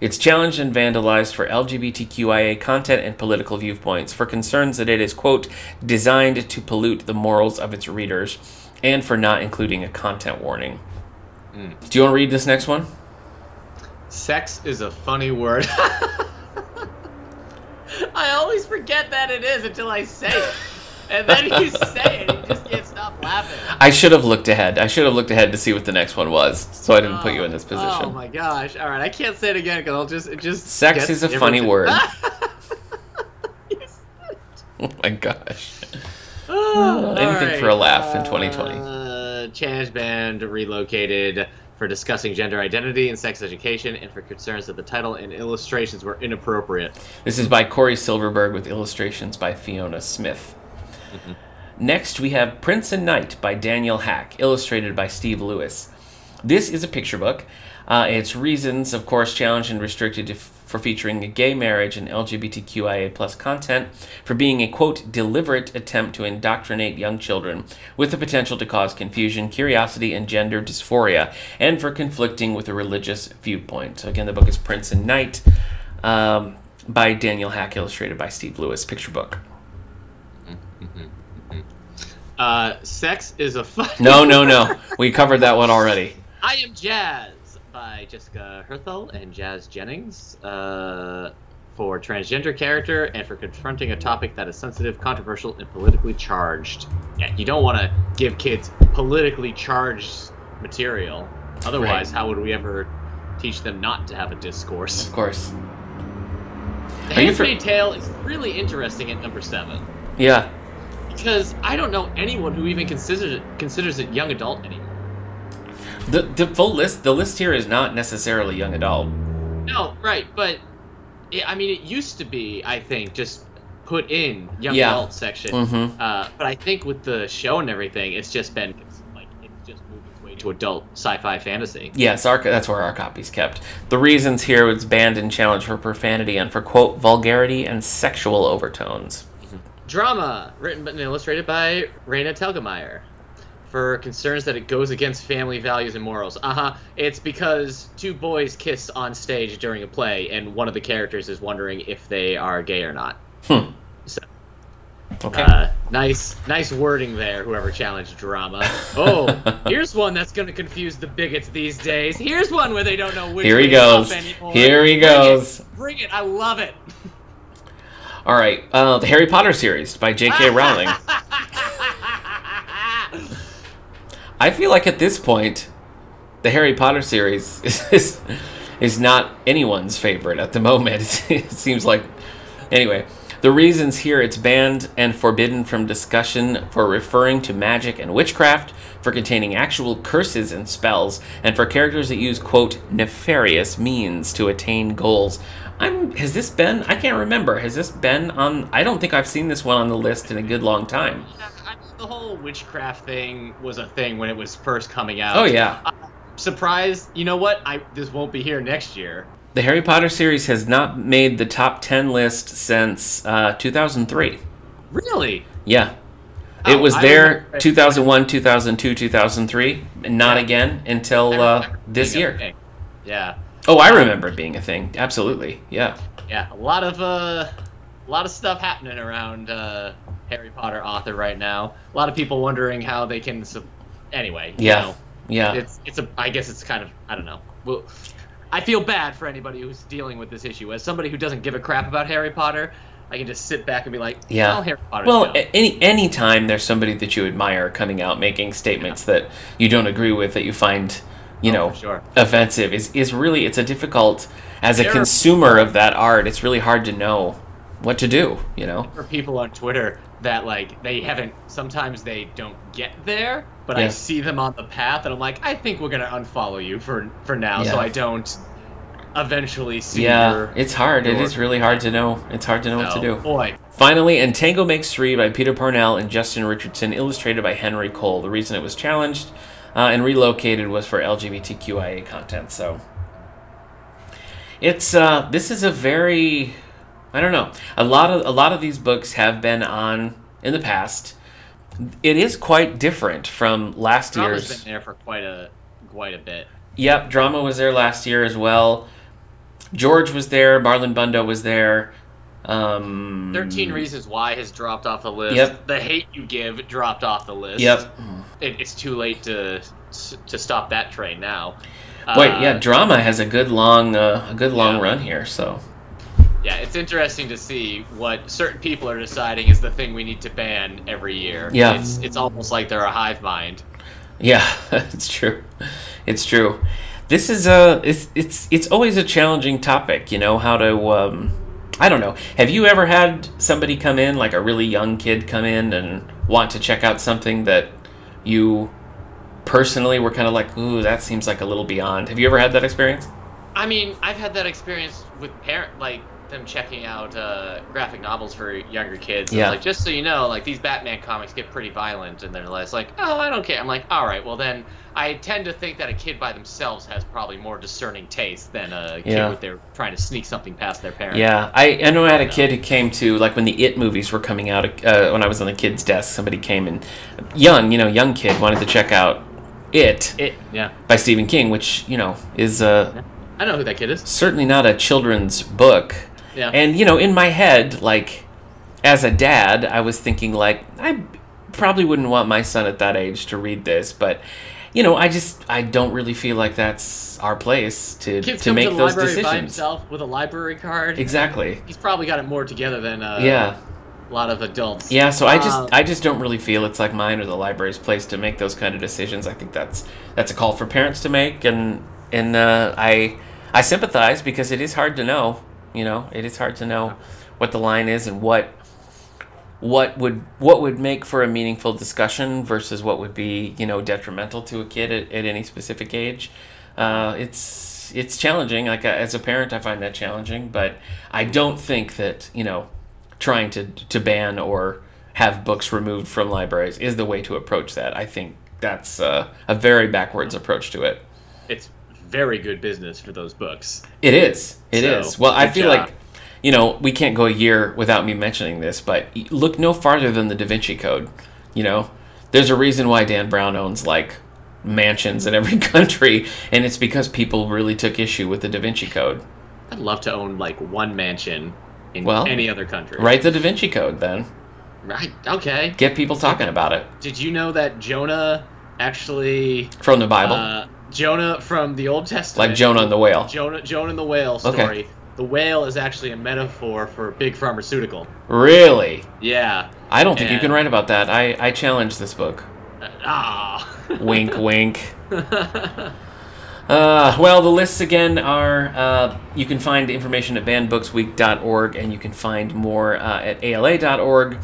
S1: it's challenged and vandalized for LGBTQIA content and political viewpoints, for concerns that it is, quote, designed to pollute the morals of its readers, and for not including a content warning. Do you want to read this next one?
S2: Sex is a funny word. *laughs* I always forget that it is until I say it. And then you say it, you just can't stop laughing. *laughs*
S1: I should have looked ahead. I should have looked ahead to see what the next one was, so I didn't put you in this position.
S2: Oh my gosh! All right, I can't say it again because I'll just it just.
S1: Sex is a
S2: different.
S1: funny word. *laughs* *laughs* Oh my gosh. *sighs*
S2: Oh,
S1: anything
S2: all
S1: for a laugh in 2020.
S2: Uh, Challenge band relocated for discussing gender identity and sex education, and for concerns that the title and illustrations were inappropriate.
S1: This is by Cory Silverberg with illustrations by Fiona Smyth. Next, we have Prince and Knight by Daniel Haack, illustrated by Steve Lewis. This is a picture book. Uh, its reasons, of course, challenged and restricted to, for featuring a gay marriage and LGBTQIA plus content, for being a quote deliberate attempt to indoctrinate young children with the potential to cause confusion, curiosity, and gender dysphoria, and for conflicting with a religious viewpoint. So again, the book is Prince and Knight um, by Daniel Haack, illustrated by Steve Lewis. Picture book.
S2: Uh, sex is a fun.
S1: No, no, no. *laughs* We covered that one already.
S2: I am Jazz by Jessica Herthel and Jazz Jennings uh, for transgender character and for confronting a topic that is sensitive, controversial, and politically charged. Yeah, you don't want to give kids politically charged material. Otherwise,
S1: Right.
S2: how would we ever teach them not to have a discourse?
S1: Of course.
S2: The
S1: you for-
S2: Tale is really interesting at number seven
S1: Yeah.
S2: Because I don't know anyone who even considers it, considers it young adult anymore.
S1: The the full list the list here is not necessarily young adult.
S2: No, right, but it, I mean, it used to be, I think, just put in young
S1: Yeah.
S2: adult section.
S1: Mhm.
S2: Uh, but I think with the show and everything, it's just been like it's just moved its way to adult sci-fi fantasy.
S1: Yes, our, that's where our copy's kept. The reasons here was banned and challenged for profanity and for quote vulgarity and sexual overtones.
S2: Drama, written and illustrated by Raina Telgemeier. For concerns that it goes against family values and morals. Uh huh. It's because two boys kiss on stage during a play, and one of the characters is wondering if they are gay or not.
S1: Hmm.
S2: So,
S1: Okay.
S2: uh, nice, nice wording there. Whoever challenged drama. *laughs* Oh, here's one that's going to confuse the bigots these days. Here's one where they don't know which
S1: Here he
S2: way is up
S1: goes.
S2: anymore.
S1: Here he
S2: Bring it.
S1: goes.
S2: Bring it. I love it. *laughs*
S1: All right. Uh, the Harry Potter series by J.K. *laughs* Rowling. I feel like at this point, the Harry Potter series *laughs* is is not anyone's favorite at the moment. *laughs* It seems like anyway. The reasons here it's banned and forbidden from discussion for referring to magic and witchcraft, for containing actual curses and spells, and for characters that use quote nefarious means to attain goals. I'm has this been I can't remember. Has this been on I don't think I've seen this one on the list in a good long time.
S2: I mean, the whole witchcraft thing was a thing when it was first coming out.
S1: Oh yeah.
S2: I'm Surprised. You know what? I this won't be here next year.
S1: The Harry Potter series has not made the top 10 list since uh, 2003.
S2: Really?
S1: Yeah.
S2: Oh,
S1: it was
S2: I
S1: there
S2: remember-
S1: 2001, 2002, 2003, and not again until uh, this year.
S2: Yeah.
S1: Oh, I remember it being a thing. Absolutely. Yeah.
S2: Yeah, a lot of uh, a lot of stuff happening around uh, Harry Potter author right now. A lot of people wondering how they can. Su- anyway, you
S1: Yeah.
S2: know,
S1: Yeah.
S2: it's it's a. I guess it's kind of. I don't know. Well, I feel bad for anybody who's dealing with this issue. As somebody who doesn't give a crap about Harry Potter, I can just sit back and be like,
S1: Yeah.
S2: well, Harry Potter's
S1: Well,
S2: dumb."
S1: a- any any time there's somebody that you admire coming out making statements that you don't agree with that you find, you
S2: Oh,
S1: know,
S2: sure.
S1: offensive is is really it's a difficult as a
S2: There are-
S1: consumer of that art. It's really hard to know what to do. You know.
S2: for people on Twitter that like they haven't sometimes they don't get there, but
S1: Yeah.
S2: I see them on the path and I'm like, I think we're gonna unfollow you for for now, so I don't eventually see
S1: Yeah,
S2: your
S1: it's hard. It
S2: your-
S1: is really hard to know. It's hard to know what to
S2: Oh,
S1: do.
S2: Boy,
S1: Finally, and Tango Makes Three by Peter Parnell and Justin Richardson, illustrated by Henry Cole. The reason it was challenged uh, and relocated was for LGBTQIA content. So it's uh, this is a very I don't know. A lot of a lot of these books have been on in the past. It is quite different from last
S2: drama's
S1: year's.
S2: been there for quite a quite a bit.
S1: Yep, drama was there last year as well. George was there. Marlon Bundo was there. Um,
S2: Thirteen Reasons Why has dropped off the list.
S1: Yep.
S2: The Hate You Give dropped off the list.
S1: Yep.
S2: It, it's too late to to stop that train now.
S1: Wait,
S2: Uh,
S1: yeah, drama has a good long, uh, a good long
S2: Yeah.
S1: run here. So
S2: Yeah, it's interesting to see what certain people are deciding is the thing we need to ban every year.
S1: Yeah.
S2: It's it's almost like they're a hive mind.
S1: yeah, *laughs* it's true. It's true. This is a, it's it's it's always a challenging topic. You know how to. Um, I don't know. Have you ever had somebody come in, like a really young kid, come in and want to check out something that you personally were kind of like, ooh, that seems like a little beyond. Have you ever had that experience?
S2: I mean, I've had that experience with parent like them checking out uh, graphic novels for younger kids.
S1: Yeah.
S2: Like just so you know, like these Batman comics get pretty violent, and they're less like, oh, I don't care. I'm like, all right, well then, I tend to think that a kid by themselves has probably more discerning taste than a kid
S1: Yeah.
S2: with their trying to sneak something past their parents.
S1: Yeah, I, I know I had a kid who came to like when the It movies were coming out. Uh, when I was on the kids' desk, somebody came and young, you know, young kid wanted to check out It
S2: It. Yeah.
S1: by Stephen King, which you know is uh,
S2: I know who that kid is.
S1: certainly not a children's book.
S2: Yeah.
S1: And you know, in my head, like as a dad, I was thinking like I probably wouldn't want my son at that age to read this, but you know, I just I don't really feel like that's our place to
S2: Kids
S1: to make
S2: to the
S1: those
S2: library by himself with a library card.
S1: Exactly.
S2: He's probably got it more together than uh,
S1: Yeah.
S2: a lot of adults.
S1: Yeah, so I just
S2: Um,
S1: I just don't really feel it's like mine or the library's place to make those kind of decisions. I think that's that's a call for parents to make, and and uh, I I sympathize because it is hard to know. You know, it is hard to know what the line is and what what would what would make for a meaningful discussion versus what would be you know detrimental to a kid at, at any specific age. Uh, it's it's challenging. Like uh, as a parent, I find that challenging, but I don't think that you know trying to to ban or have books removed from libraries is the way to approach that. I think that's uh, a very backwards approach to it.
S2: it's very good business for those books.
S1: It is. It is.
S2: So,
S1: Well, I feel
S2: job.
S1: like you know, we can't go a year without me mentioning this, but look no farther than the Da Vinci Code. You know, there's a reason why Dan Brown owns like mansions in every *laughs* country, and it's because people really took issue with the Da Vinci Code.
S2: I'd love to own like one mansion in
S1: Well,
S2: any other country.
S1: Write the Da Vinci Code then.
S2: Right. Okay.
S1: Get people talking about it
S2: Did you know that Jonah actually
S1: from the Bible,
S2: uh, Jonah from the Old Testament
S1: like Jonah and the whale.
S2: Jonah Jonah and the whale
S1: Okay.
S2: story. The whale is actually a metaphor for big pharmaceutical.
S1: Really?
S2: Yeah.
S1: I don't think you can write about that. I, I challenge this book.
S2: Ah. *laughs*
S1: wink, wink. Uh, well, the lists again are uh, you can find information at bannedbooksweek.org and you can find more uh, at ala.org.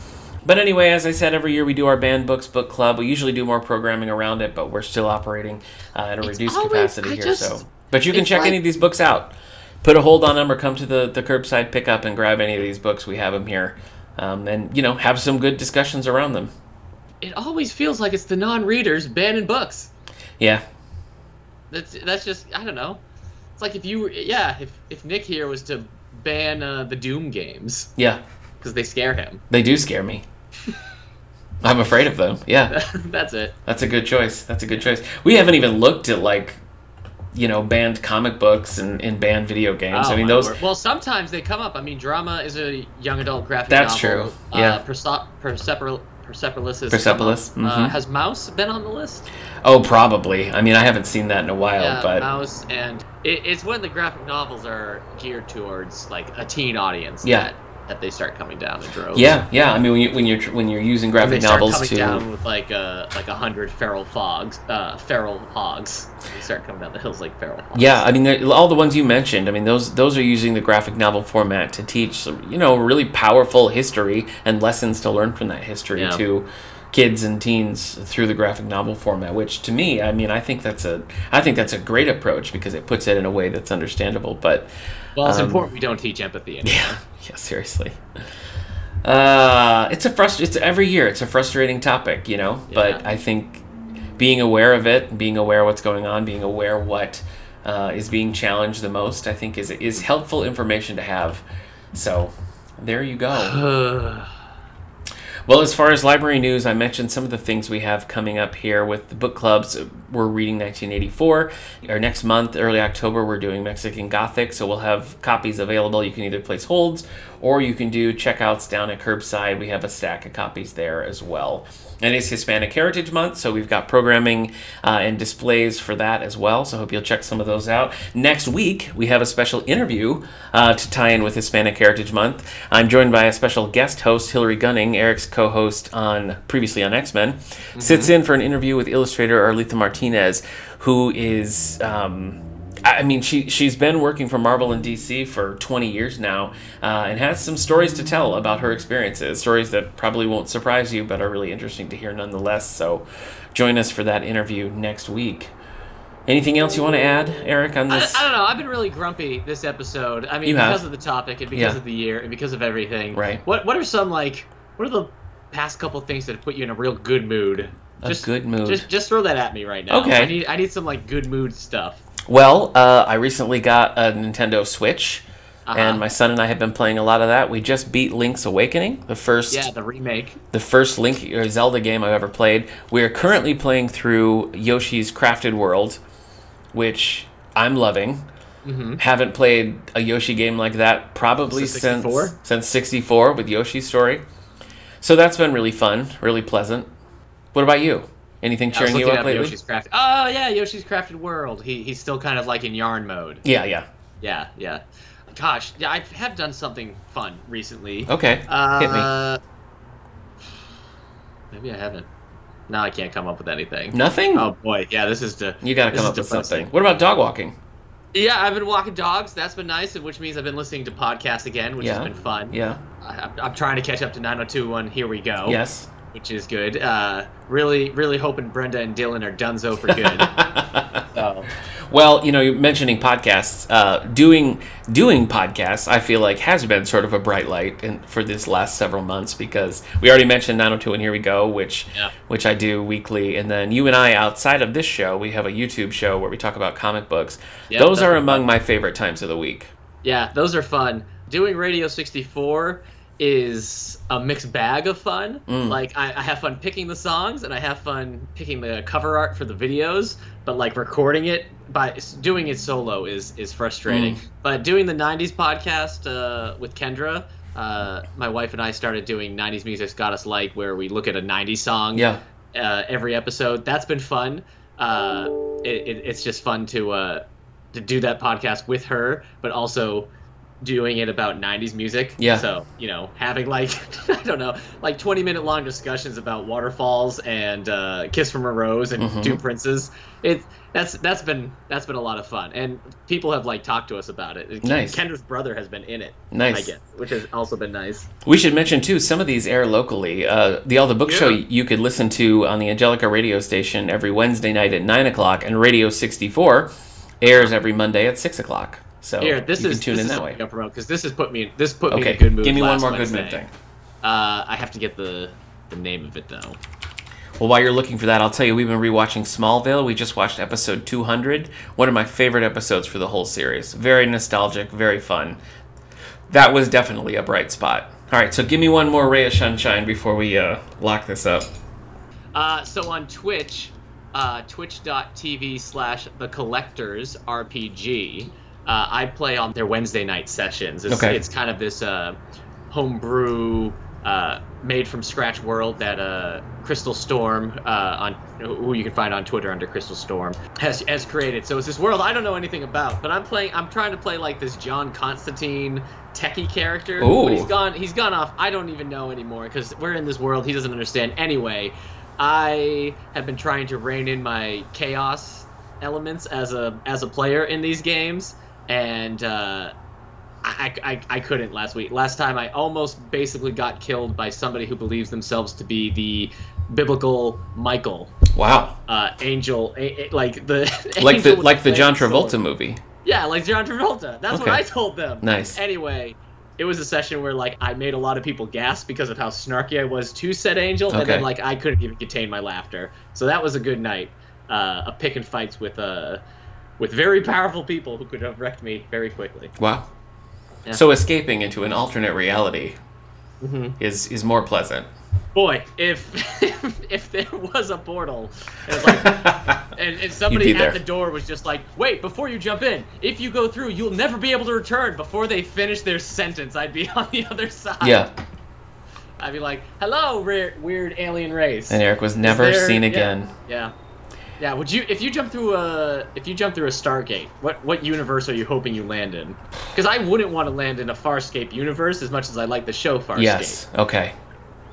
S1: But anyway, as I said, every year we do our Banned Books Book Club. We usually do more programming around it, but we're still operating uh, at a
S2: It's
S1: reduced
S2: always-
S1: capacity
S2: I
S1: here.
S2: just-
S1: so, but you can check any of these books out. Put a hold on them or come to the, the curbside pickup and grab any of these books. We have them here. Um, and, you know, have some good discussions around them.
S2: it always feels like it's the non-readers banning books.
S1: Yeah,
S2: That's that's just I don't know. It's like if you yeah if if Nick here was to ban uh, the Doom games
S1: yeah.
S2: because they scare him.
S1: They do scare me. *laughs* I'm afraid of them. Yeah. *laughs*
S2: That's it.
S1: That's a good choice. That's a good choice. We haven't even looked at like, you know, banned comic books and, and banned video games.
S2: Oh,
S1: I mean, those.
S2: word. Well, sometimes they come up. I mean, drama is a young adult graphic
S1: That's
S2: novel.
S1: That's true. Yeah.
S2: Uh, Perso- Persepolis. Persepolis,
S1: Persepolis, mhm.
S2: Uh, has Maus been on the list?
S1: Oh, probably. I mean, I haven't seen that in a while,
S2: yeah,
S1: but
S2: Maus, and it, it's when the graphic novels are geared towards like a teen audience.
S1: Yeah.
S2: That, that they start coming down in droves.
S1: yeah, yeah. I mean, when you when you're when you're using graphic
S2: they start
S1: novels
S2: coming
S1: to
S2: down with like a like a hundred feral fogs, uh, feral hogs. They start coming down the hills like feral hogs.
S1: Yeah, I mean, all the ones you mentioned. I mean, those those are using the graphic novel format to teach, you know, really powerful history and lessons to learn from that history
S2: Yeah.
S1: to kids and teens through the graphic novel format. Which, to me, I mean, I think that's a I think that's a great approach because it puts it in a way that's understandable. But
S2: Well, it's
S1: Um,
S2: important we don't teach empathy. *laughs* Anymore.
S1: yeah, yeah, seriously. Uh, it's a frust- It's every year. It's a frustrating topic, you know. But I think being aware of it, being aware what's going on, being aware what uh, is being challenged the most, I think is is helpful information to have. So, there you go. *sighs* *sighs* *sighs* Well, as far as library news, I mentioned some of the things we have coming up here with the book clubs. We're reading 1984. Or next month, early October, we're doing Mexican Gothic, so we'll have copies available. You can either place holds or you can do checkouts down at curbside. We have a stack of copies there as well. And it's Hispanic Heritage Month, so we've got programming uh, and displays for that as well. So I hope you'll check some of those out. Next week, we have a special interview uh, to tie in with Hispanic Heritage Month. I'm joined by a special guest host, Hillary Gunning, Eric's co-host on previously on X Men, sits in for an interview with illustrator Alitha Martinez, who is. Um, I mean, she she's been working for Marvel and DC for 20 years now, uh, and has some stories to tell about her experiences. Stories that probably won't surprise you, but are really interesting to hear nonetheless. So, join us for that interview next week. Anything else you want to add, Eric, on this?
S2: I don't know. I've been really grumpy this episode. I mean,
S1: You
S2: because
S1: have.
S2: of the topic and because
S1: Yeah.
S2: of the year and because of everything.
S1: Right.
S2: What What are some like? What are the past couple things that put you in a real good mood?
S1: A good mood.
S2: Just Just throw that at me right now.
S1: Okay.
S2: I need I need some like good mood stuff.
S1: Well, uh, I recently got a Nintendo Switch,
S2: Uh-huh.
S1: and my son and I have been playing a lot of that. We just beat Link's Awakening, the first
S2: Yeah, the remake.
S1: the first Link or Zelda game I've ever played. We are currently playing through Yoshi's Crafted World, which I'm loving.
S2: Mm-hmm.
S1: Haven't played a Yoshi game like that probably
S2: Since
S1: since
S2: 64?
S1: since 64 with Yoshi's Story. So that's been really fun, really pleasant. What about you? Anything
S2: was
S1: cheering you up
S2: up
S1: lately?
S2: Yoshi's Crafted. Oh yeah, Yoshi's Crafted World. He he's still kind of like in yarn mode.
S1: Yeah, yeah.
S2: Yeah, yeah. Gosh, yeah, I have done something fun recently.
S1: Okay.
S2: Uh,
S1: Hit me.
S2: Maybe I haven't. Now I can't come up with anything.
S1: Nothing?
S2: Oh boy, yeah, this is the.
S1: you got to come up with something. What about dog walking?
S2: Yeah, I've been walking dogs. That's been nice, which means I've been listening to podcasts again, which
S1: Yeah.
S2: has been fun.
S1: Yeah.
S2: I, I'm- I'm trying to catch up to 902.1 Here We Go.
S1: Yes.
S2: Which is good. Uh, really, really hoping Brenda and Dylan are donezo for good. *laughs* so,
S1: Well, you know, you're mentioning podcasts. Uh, doing doing podcasts, I feel like has been sort of a bright light in, for this last several months because we already mentioned 902 and Here We Go, which
S2: Yeah.
S1: which I do weekly, and then you and I outside of this show, we have a YouTube show where we talk about comic books. Those are
S2: fun.
S1: among my favorite times of the week.
S2: yeah, those are fun. doing Radio 64 is a mixed bag of fun.
S1: Mm.
S2: Like I, I have fun picking the songs and I have fun picking the cover art for the videos, but like recording it by doing it solo is is frustrating.
S1: Mm.
S2: But doing the 90s podcast uh, with Kendra, uh, my wife and I started doing 90s music's got us light where we look at a 90s song
S1: Yeah.
S2: uh, every episode. That's been fun. Uh, it, it, it's just fun to uh, to do that podcast with her, but also doing it about 90s music.
S1: Yeah.
S2: So, you know, having like, *laughs* I don't know, like 20 minute long discussions about waterfalls and uh, Kiss from a Rose and
S1: Mhm.
S2: Two Princes. It that's that's been that's been a lot of fun, and people have like talked to us about it.
S1: Nice.
S2: Kendra's brother has been in it.
S1: Nice.
S2: I guess, which has also been nice.
S1: We should mention too. Some of these air locally. Uh, the All the Book Show you could listen to on the Angelica radio station every Wednesday night at nine o'clock, and Radio sixty four airs every Monday at six o'clock. So
S2: Here, this
S1: you
S2: is
S1: tune
S2: this
S1: in
S2: is
S1: that way.
S2: because this has put me this put me in a good mood.
S1: give me one more
S2: Wednesday.
S1: good mood thing.
S2: Uh, I have to get the the name of it though.
S1: Well, while you're looking for that, I'll tell you we've been rewatching Smallville. We just watched episode 200, one of my favorite episodes for the whole series. Very nostalgic, very fun. That was definitely a bright spot. All right, so give me one more ray of sunshine before we uh, lock this up.
S2: Uh, so on Twitch, uh, twitch.tv slash the collectors RPG, uh, I play on their Wednesday night sessions. It's,
S1: Okay.
S2: it's kind of this uh, homebrew, uh, made from scratch world that uh, Crystal Storm, uh, on who you can find on Twitter under Crystal Storm, has, has created. So it's this world I don't know anything about, but I'm playing. I'm trying to play like this John Constantine techie character.
S1: Ooh.
S2: But he's gone. He's gone off. I don't even know anymore because we're in this world he doesn't understand. Anyway, I have been trying to rein in my chaos elements as a as a player in these games, and uh, I, I, I couldn't last week. Last time I almost basically got killed by somebody who believes themselves to be the biblical Michael,
S1: Wow.
S2: uh, angel, a, a- like the *laughs*
S1: Like the like the John
S2: flaming sword.
S1: Travolta movie.
S2: Yeah, like John Travolta. That's what I told them.
S1: Nice.
S2: Anyway, it was a session where like I made a lot of people gasp because of how snarky I was to said angel, and then like I couldn't even contain my laughter. So that was a good night uh, of picking fights with uh, with very powerful people who could have wrecked me very quickly.
S1: Wow.
S2: Yeah.
S1: So escaping into an alternate reality
S2: hmm
S1: is is more pleasant.
S2: Boy, if *laughs* if there was a portal, it was like, *laughs* and, and somebody at
S1: there.
S2: the door was just like, "Wait, before you jump in, if you go through, you'll never be able to return." Before they finish their sentence, I'd be *laughs* on the other side.
S1: yeah.
S2: I'd be like, "Hello, weird, weird alien race."
S1: And Eric was never
S2: there-
S1: seen again.
S2: Yeah, yeah. Yeah, would you, if you jump through a, if you jump through a Stargate, what what universe are you hoping you land in? Because I wouldn't want to land in a Farscape universe as much as I like the show Farscape.
S1: Yes. Okay.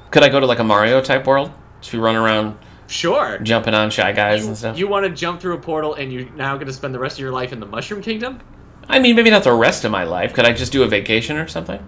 S1: Could I go to like a Mario type world? Just be running around
S2: Sure.
S1: jumping on shy guys
S2: You,
S1: and stuff.
S2: you want to jump through a portal and you're now going to spend the rest of your life in the Mushroom Kingdom?
S1: I mean, maybe not the rest of my life. Could I just do a vacation or something?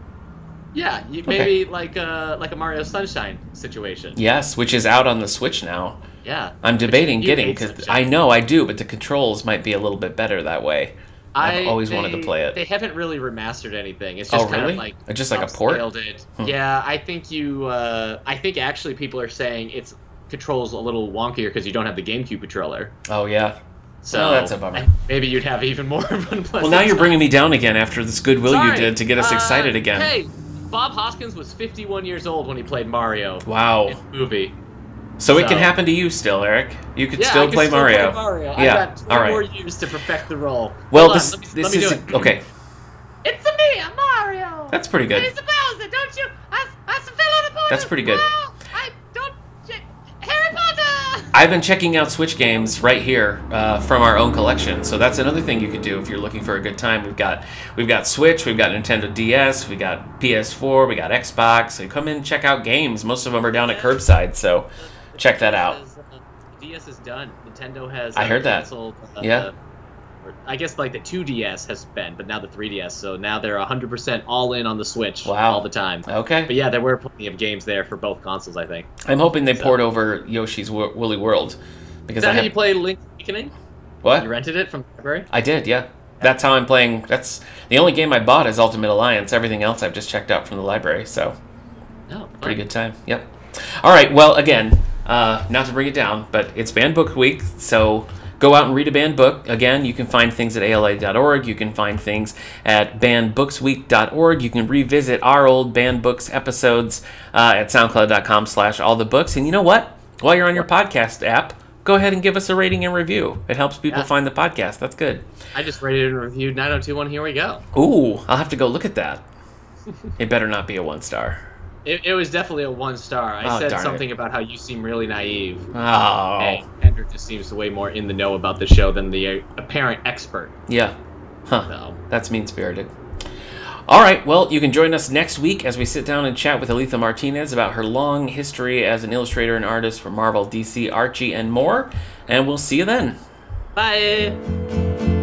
S2: Yeah, you, maybe like a like a Mario Sunshine situation.
S1: Yes, which is out on the Switch now.
S2: Yeah.
S1: I'm debating getting because I know I do, but the controls might be a little bit better that way. I've
S2: I
S1: always wanted to play it.
S2: They haven't really remastered anything. It's
S1: Oh,
S2: just kind
S1: really?
S2: of like
S1: just like a port?
S2: It.
S1: Hmm.
S2: Yeah, I think you. Uh, I think actually people are saying it's controls a little wonkier because you don't have the GameCube controller.
S1: Oh yeah.
S2: So
S1: Oh, that's a bummer.
S2: Maybe you'd have even more *laughs* of an
S1: Well, now you're bringing me down again after this goodwill you did to get us excited again.
S2: Hey, Bob Hoskins was 51 years old when he played Mario
S1: Wow.
S2: movie.
S1: So it can happen to you still, Eric. You could
S2: Yeah,
S1: still
S2: can
S1: play
S2: still
S1: Mario.
S2: Play Mario.
S1: Yeah,
S2: I got two
S1: all right.
S2: more years to perfect the role.
S1: Well,
S2: Hold on,
S1: this
S2: let me,
S1: this
S2: let me
S1: is
S2: do it.
S1: okay.
S2: It's me, I'm Mario.
S1: That's pretty good.
S2: He's the Bowser, don't you? I, I fell on a portal.
S1: That's pretty good.
S2: Well, I don't. Harry Potter.
S1: I've been checking out Switch games right here uh, from our own collection, so that's another thing you could do if you're looking for a good time. We've got we've got Switch, we've got Nintendo DS, we got PS4, we got Xbox. So come in and check out games. Most of them are down at curbside, so check that out.
S2: Because, uh, DS is done. Nintendo has.
S1: I
S2: uh,
S1: heard that.
S2: Uh,
S1: Yeah.
S2: or I guess like the 2DS has been, but now the 3DS. So now they're 100% all in on the Switch
S1: Wow.
S2: all the time.
S1: Okay,
S2: But yeah, there were plenty of games there for both consoles. I think.
S1: I'm hoping they
S2: So-
S1: port over Yoshi's Wo- Woolly World because
S2: Is that
S1: I
S2: how
S1: have
S2: you played Link's Awakening?
S1: What?
S2: You rented it from the library?
S1: I did, yeah. That's how I'm playing. That's the only game I bought is Ultimate Alliance. Everything else I've just checked out from the library, so
S2: No.
S1: pretty good time. Yep. All right. Well, again, uh, not to bring it down, but it's banned book week, so go out and read a banned book. Again, you can find things at ala.org. You can find things at bannedbooksweek.org. You can revisit our old banned books episodes uh, at soundcloud.com slash all the books. And you know what? While you're on your podcast app, go ahead and give us a rating and review. It helps people
S2: Yeah.
S1: find the podcast. That's good.
S2: I just rated and reviewed 9021. Here we go.
S1: Ooh, I'll have to go look at that. it better not be a one star.
S2: It, it was definitely a one star. I
S1: Oh,
S2: said
S1: darn it.
S2: something about how you seem really naive.
S1: Oh,
S2: Hendrik just seems way more in the know about the show than the uh, apparent expert.
S1: yeah. Huh.
S2: So,
S1: That's mean spirited. All right, well, you can join us next week as we sit down and chat with Alitha Martinez about her long history as an illustrator and artist for Marvel, DC, Archie, and more. And we'll see you then.
S2: bye.